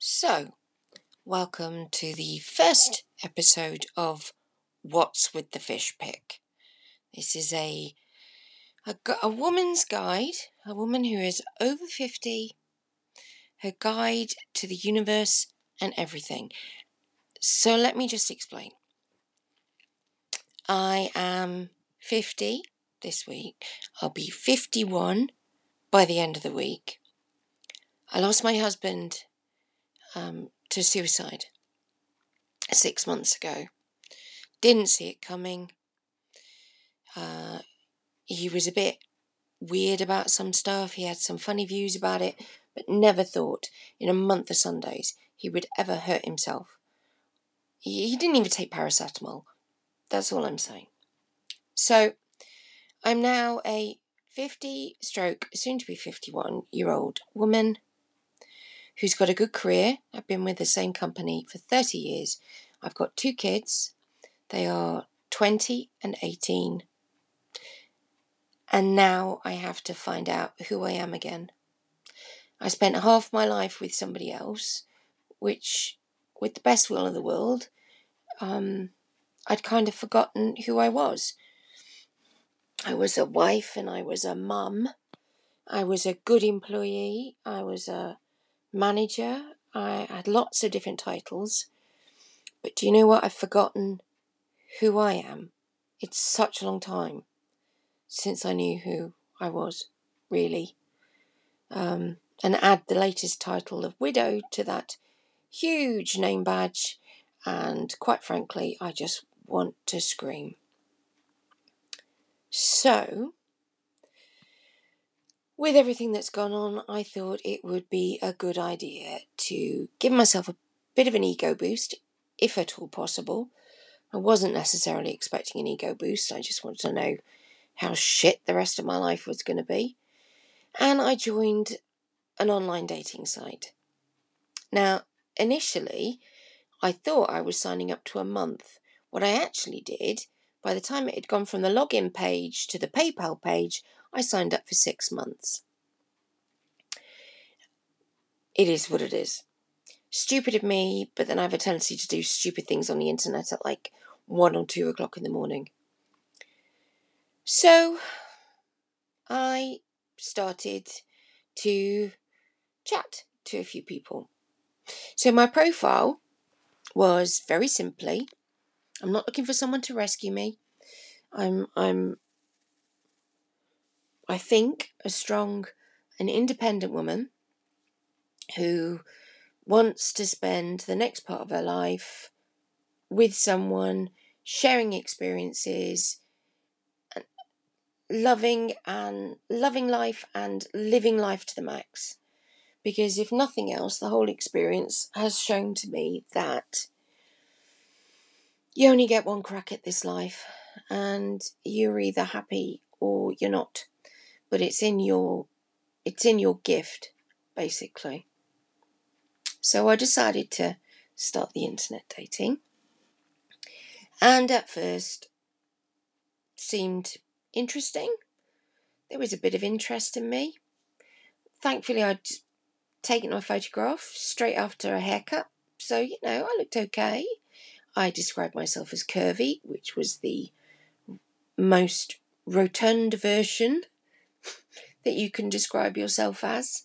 So, welcome to the first episode of What's with the Fish Pic. This is a, a a woman's guide, a woman who is over 50, her guide to the universe and everything. So, let me just explain. I am 50 this week. I'll be 51 by the end of the week. I lost my husband um, to suicide six months ago. Didn't see it coming. Uh, he was a bit weird about some stuff. He had some funny views about it, but never thought in a month of Sundays he would ever hurt himself. He, he didn't even take paracetamol. That's all I'm saying. So, I'm now a 50 stroke, soon to be 51 year old woman who's got a good career. I've been with the same company for 30 years. I've got two kids. They are 20 and 18. And now I have to find out who I am again. I spent half my life with somebody else, which, with the best will in the world, um, I'd kind of forgotten who I was. I was a wife and I was a mum. I was a good employee. I was a manager. I had lots of different titles. But do you know what? I've forgotten who I am. It's such a long time since I knew who I was, really. Um, and add the latest title of widow to that huge name badge, and quite frankly, I just want to scream. So, with everything that's gone on, I thought it would be a good idea to give myself a bit of an ego boost, if at all possible. I wasn't necessarily expecting an ego boost, I just wanted to know how shit the rest of my life was going to be. And I joined an online dating site. Now, initially, I thought I was signing up to a month. What I actually did, by the time it had gone from the login page to the PayPal page, I signed up for six months. It is what it is. Stupid of me, but then I have a tendency to do stupid things on the internet at like one or two o'clock in the morning. So I started to chat to a few people. So my profile was very simply I'm not looking for someone to rescue me. I'm I'm I think a strong and independent woman who wants to spend the next part of her life with someone sharing experiences loving and loving life and living life to the max. Because if nothing else, the whole experience has shown to me that you only get one crack at this life and you're either happy or you're not. But it's in your it's in your gift, basically. So I decided to start the internet dating. And at first seemed interesting. There was a bit of interest in me. Thankfully, I'd taken my photograph straight after a haircut, so you know, I looked okay. I described myself as curvy, which was the most rotund version that you can describe yourself as.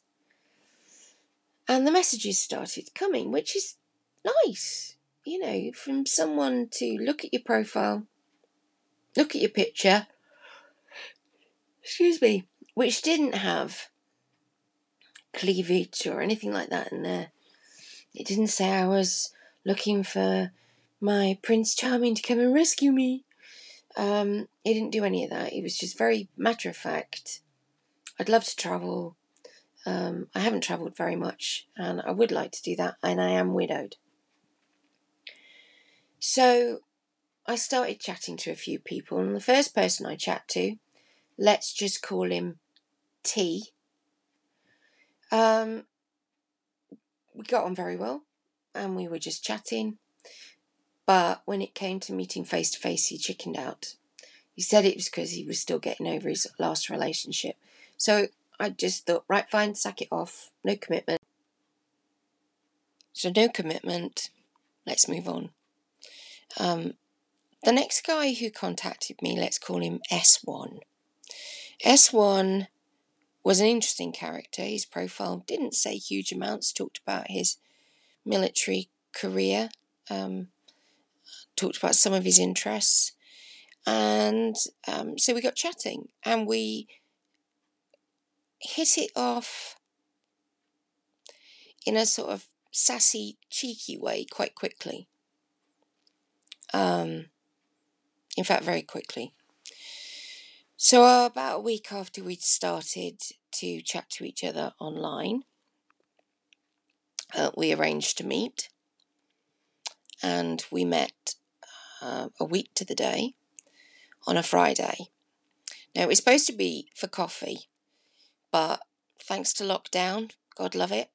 And the messages started coming, which is nice, you know, from someone to look at your profile, look at your picture, excuse me, which didn't have cleavage or anything like that in there. It didn't say I was looking for my Prince Charming to come and rescue me. Um, it didn't do any of that. It was just very matter of fact. I'd love to travel. Um, I haven't travelled very much, and I would like to do that, and I am widowed. So I started chatting to a few people, and the first person I chat to, let's just call him T. Um, we got on very well, and we were just chatting. But when it came to meeting face to face, he chickened out. He said it was because he was still getting over his last relationship. So I just thought, right, fine, sack it off, no commitment. So no commitment. Let's move on. Um, the next guy who contacted me, let's call him S1. S1 was an interesting character. His profile didn't say huge amounts, talked about his military career, um, talked about some of his interests. And um, so we got chatting and we hit it off in a sort of sassy, cheeky way quite quickly. Um, in fact, very quickly. So, about a week after we'd started to chat to each other online, uh, we arranged to meet. And we met uh, a week to the day on a Friday. Now, it was supposed to be for coffee, but thanks to lockdown, God love it,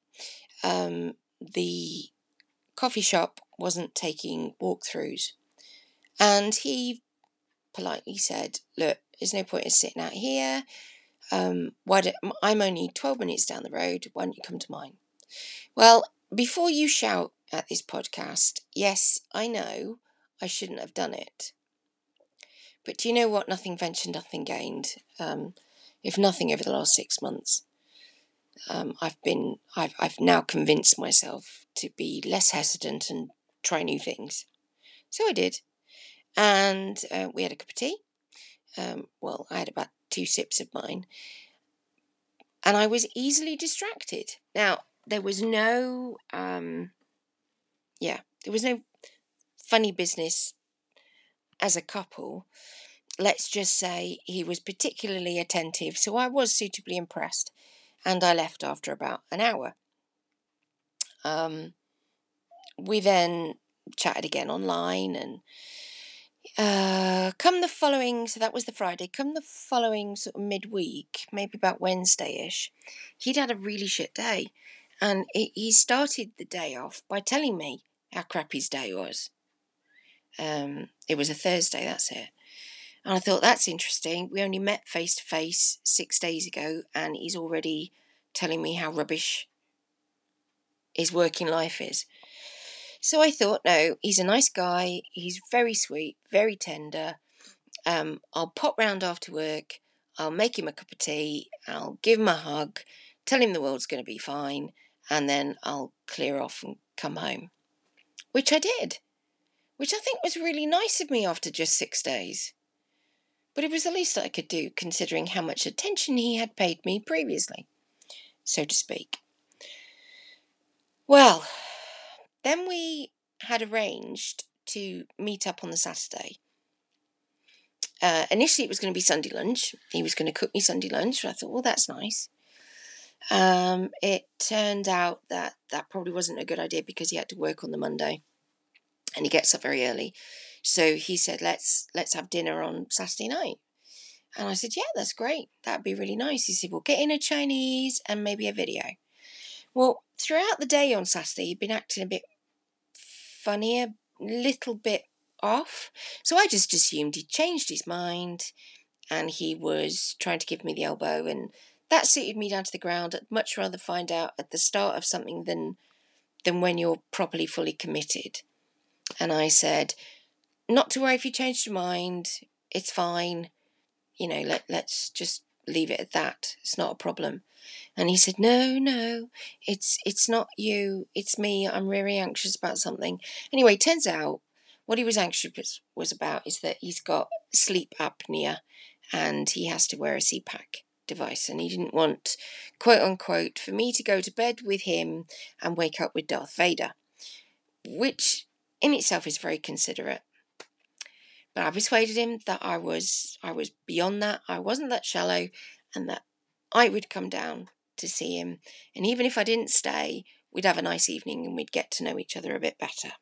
um, the coffee shop wasn't taking walkthroughs. And he politely said, Look, there's no point in sitting out here. Um, why do, I'm only 12 minutes down the road. Why don't you come to mine? Well, before you shout at this podcast, yes, I know I shouldn't have done it. But do you know what? Nothing ventured, nothing gained. Um, if nothing over the last six months, um, I've been, I've, I've now convinced myself to be less hesitant and try new things. So I did. And uh, we had a cup of tea. Um, well, I had about two sips of mine. And I was easily distracted. Now, there was no, um, yeah, there was no funny business as a couple let's just say he was particularly attentive, so I was suitably impressed, and I left after about an hour. Um, we then chatted again online, and uh, come the following, so that was the Friday, come the following sort of midweek, maybe about Wednesday ish, he'd had a really shit day. And he started the day off by telling me how crap his day was. Um, it was a Thursday, that's it. And I thought, that's interesting. We only met face to face six days ago, and he's already telling me how rubbish his working life is. So I thought, no, he's a nice guy. He's very sweet, very tender. Um, I'll pop round after work. I'll make him a cup of tea. I'll give him a hug, tell him the world's going to be fine, and then I'll clear off and come home. Which I did, which I think was really nice of me after just six days but it was the least I could do considering how much attention he had paid me previously, so to speak. Well, then we had arranged to meet up on the Saturday. Uh, initially, it was going to be Sunday lunch. He was going to cook me Sunday lunch. I thought, well, that's nice. Um, it turned out that that probably wasn't a good idea because he had to work on the Monday, and he gets up very early. So he said, "Let's let's have dinner on Saturday night." And I said, "Yeah, that's great. That'd be really nice." He said, "We'll get in a Chinese and maybe a video." Well, throughout the day on Saturday, he'd been acting a bit funny, a little bit off. So I just assumed he'd changed his mind and he was trying to give me the elbow and that suited me down to the ground. I'd much rather find out at the start of something than than when you're properly fully committed. And I said, not to worry if you changed your mind. It's fine. You know, let let's just leave it at that. It's not a problem. And he said, No, no, it's it's not you, it's me. I'm really anxious about something. Anyway, turns out what he was anxious was about is that he's got sleep apnea and he has to wear a CPAP device and he didn't want quote unquote for me to go to bed with him and wake up with Darth Vader. Which in itself is very considerate. But I persuaded him that I was I was beyond that. I wasn't that shallow, and that I would come down to see him. And even if I didn't stay, we'd have a nice evening and we'd get to know each other a bit better.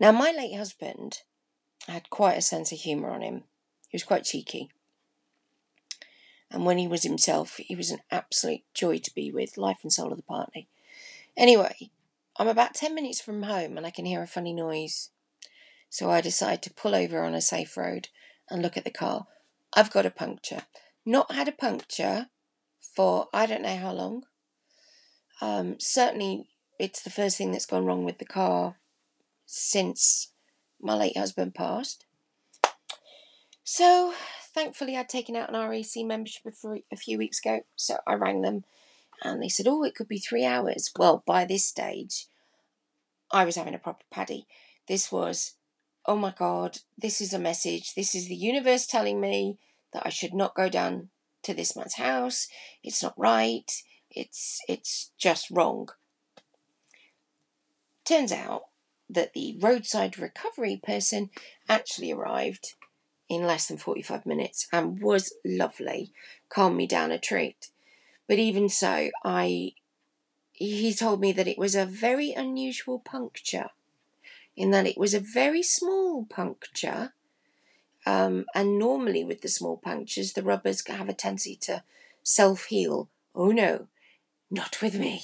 Now, my late husband had quite a sense of humour on him. He was quite cheeky. And when he was himself, he was an absolute joy to be with, life and soul of the party. Anyway, I'm about 10 minutes from home and I can hear a funny noise. So I decide to pull over on a safe road and look at the car. I've got a puncture. Not had a puncture for I don't know how long. Um, certainly, it's the first thing that's gone wrong with the car since my late husband passed. So, thankfully, I'd taken out an RAC membership a few weeks ago. So I rang them and they said, Oh, it could be three hours. Well, by this stage, I was having a proper paddy. This was, oh my God, this is a message. This is the universe telling me that I should not go down to this man's house. It's not right. It's it's just wrong. Turns out that the roadside recovery person actually arrived in less than 45 minutes and was lovely, calmed me down a treat. But even so, I he told me that it was a very unusual puncture in that it was a very small puncture um, and normally with the small punctures the rubbers have a tendency to self-heal. Oh no not with me.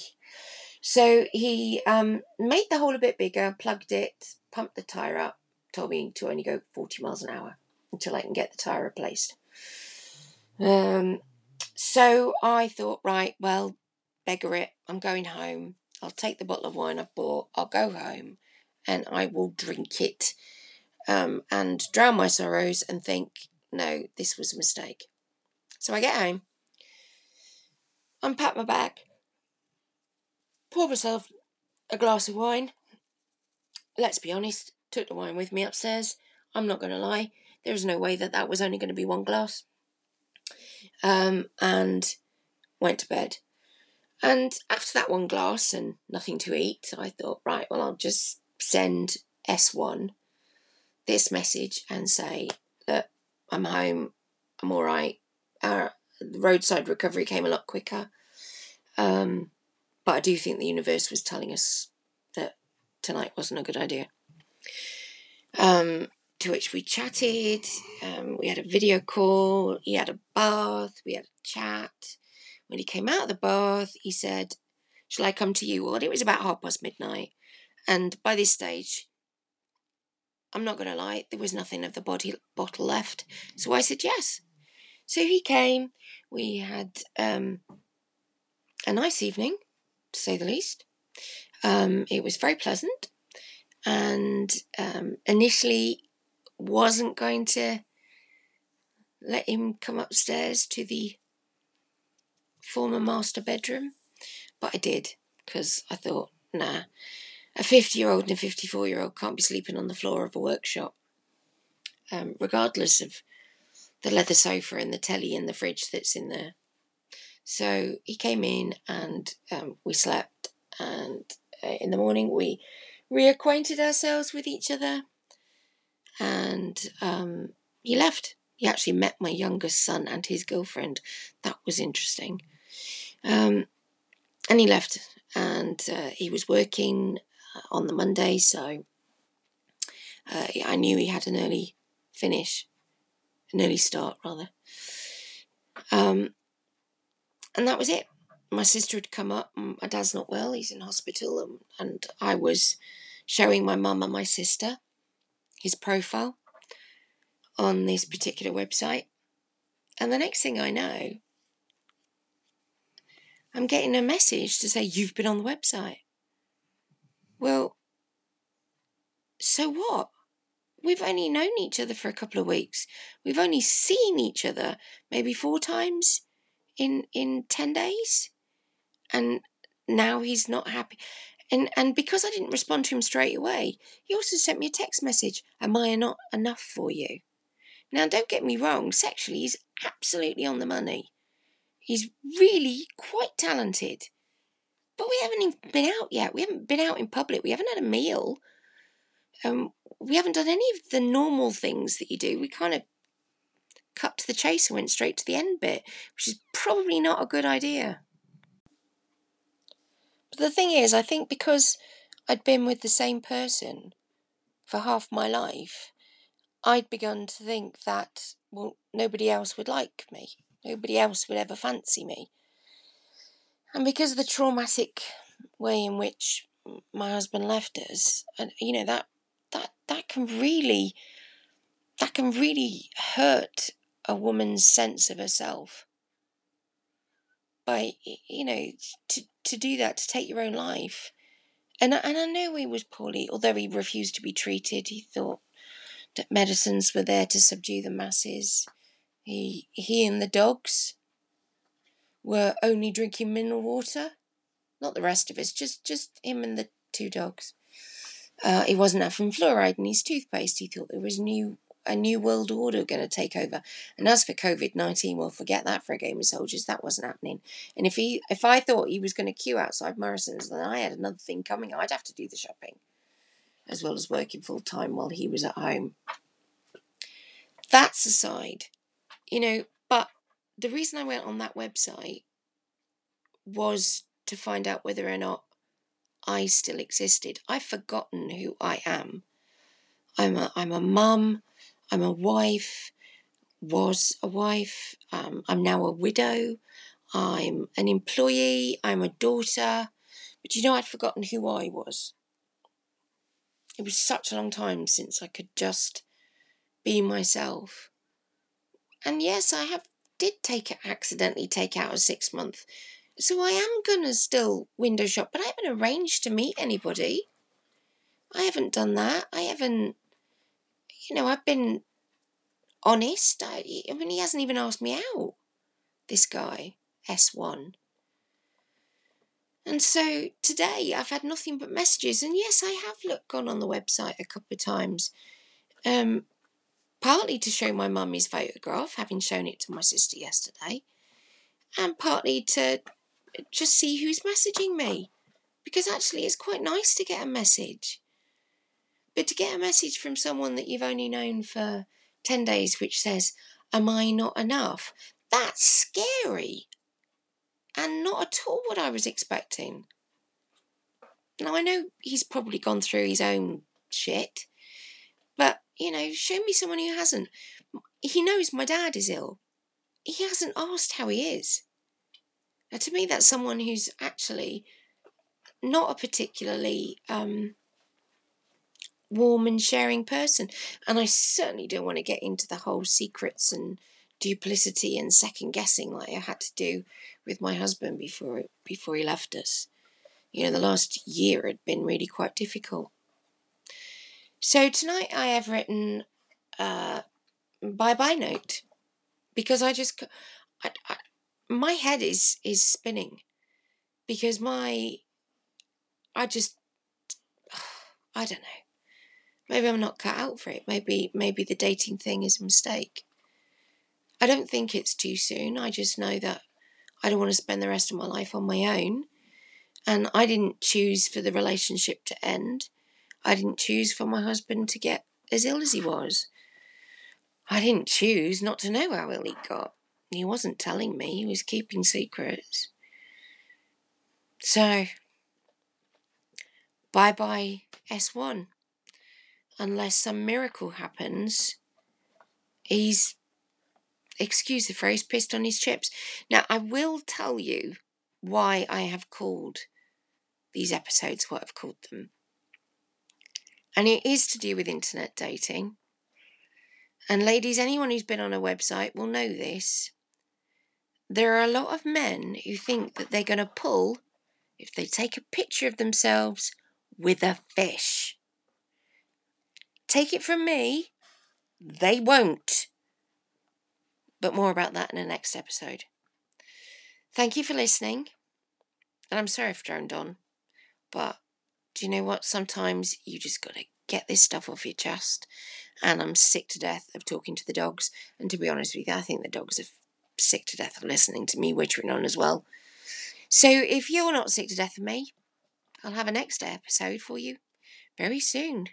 So he um, made the hole a bit bigger plugged it pumped the tyre up told me to only go 40 miles an hour until i can get the tyre replaced. Um, so i thought right well beggar it. I'm going home. I'll take the bottle of wine I've bought. I'll go home and I will drink it um, and drown my sorrows and think, no, this was a mistake. So I get home, unpack my bag, pour myself a glass of wine. Let's be honest, took the wine with me upstairs. I'm not going to lie, there is no way that that was only going to be one glass. Um, and went to bed. And after that one glass and nothing to eat, I thought, right, well, I'll just send S1 this message and say that I'm home, I'm all right. Our roadside recovery came a lot quicker. Um, but I do think the universe was telling us that tonight wasn't a good idea. Um, to which we chatted, um, we had a video call, he had a bath, we had a chat. When he came out of the bath, he said, Shall I come to you? Well, it was about half past midnight. And by this stage, I'm not going to lie, there was nothing of the body bottle left. So I said yes. So he came. We had um, a nice evening, to say the least. Um, it was very pleasant, and um, initially wasn't going to let him come upstairs to the former master bedroom, but I did because I thought, nah, a 50 year old and a 54 year old can't be sleeping on the floor of a workshop, um, regardless of the leather sofa and the telly and the fridge that's in there. So he came in and um, we slept, and uh, in the morning we reacquainted ourselves with each other, and um, he left. He actually met my youngest son and his girlfriend. That was interesting. Um, and he left, and uh, he was working uh, on the Monday, so uh, I knew he had an early finish, an early start rather. Um, and that was it. My sister had come up. My dad's not well; he's in hospital, and, and I was showing my mum and my sister his profile on this particular website. And the next thing I know, I'm getting a message to say you've been on the website. Well, so what? We've only known each other for a couple of weeks. We've only seen each other maybe four times in in 10 days. And now he's not happy. And and because I didn't respond to him straight away, he also sent me a text message, am I not enough for you? Now don't get me wrong, sexually he's absolutely on the money. He's really quite talented. But we haven't even been out yet. We haven't been out in public. We haven't had a meal. Um, we haven't done any of the normal things that you do. We kind of cut to the chase and went straight to the end bit, which is probably not a good idea. But the thing is, I think because I'd been with the same person for half my life, I'd begun to think that, well, nobody else would like me. Nobody else would ever fancy me. And because of the traumatic way in which my husband left us, and you know that that that can really that can really hurt a woman's sense of herself. by you know to to do that to take your own life. And and I know he was poorly, although he refused to be treated. He thought that medicines were there to subdue the masses. He he and the dogs were only drinking mineral water, not the rest of us. Just just him and the two dogs. Uh, he wasn't having fluoride in his toothpaste. He thought there was new a new world order going to take over. And as for COVID nineteen, well, forget that for a game of soldiers. That wasn't happening. And if he, if I thought he was going to queue outside Morrison's, then I had another thing coming. I'd have to do the shopping, as well as working full time while he was at home. That's aside, you know. But the reason I went on that website was to find out whether or not I still existed. I've forgotten who I am. I'm a I'm a mum. I'm a wife, was a wife, um, I'm now a widow, I'm an employee, I'm a daughter. But you know, I'd forgotten who I was. It was such a long time since I could just be myself. And yes, I have did take accidentally take out a six month. So I am gonna still window shop, but I haven't arranged to meet anybody. I haven't done that. I haven't you know, I've been honest. I, I mean, he hasn't even asked me out, this guy, S1. And so today I've had nothing but messages. And yes, I have looked, gone on the website a couple of times, um, partly to show my mummy's photograph, having shown it to my sister yesterday, and partly to just see who's messaging me. Because actually, it's quite nice to get a message. But to get a message from someone that you've only known for 10 days, which says, Am I not enough? That's scary. And not at all what I was expecting. Now, I know he's probably gone through his own shit, but, you know, show me someone who hasn't. He knows my dad is ill. He hasn't asked how he is. Now, to me, that's someone who's actually not a particularly um, warm and sharing person. And I certainly don't want to get into the whole secrets and duplicity and second guessing like I had to do with my husband before before he left us. You know, the last year had been really quite difficult. So tonight I have written uh, a bye bye note because I just I, I, my head is is spinning because my I just I don't know maybe I'm not cut out for it. Maybe maybe the dating thing is a mistake. I don't think it's too soon. I just know that I don't want to spend the rest of my life on my own. And I didn't choose for the relationship to end. I didn't choose for my husband to get as ill as he was. I didn't choose not to know how ill he got. He wasn't telling me, he was keeping secrets. So, bye bye, S1 unless some miracle happens, he's, excuse the phrase, pissed on his chips. Now, I will tell you why I have called these episodes what I've called them. And it is to do with internet dating. And ladies, anyone who's been on a website will know this. There are a lot of men who think that they're going to pull if they take a picture of themselves with a fish. Take it from me, they won't. But more about that in the next episode. Thank you for listening. And I'm sorry if I've droned on. But do you know what? Sometimes you just got to get this stuff off your chest. And I'm sick to death of talking to the dogs. And to be honest with you, I think the dogs are sick to death of listening to me wittering on as well. So if you're not sick to death of me, I'll have a next episode for you very soon.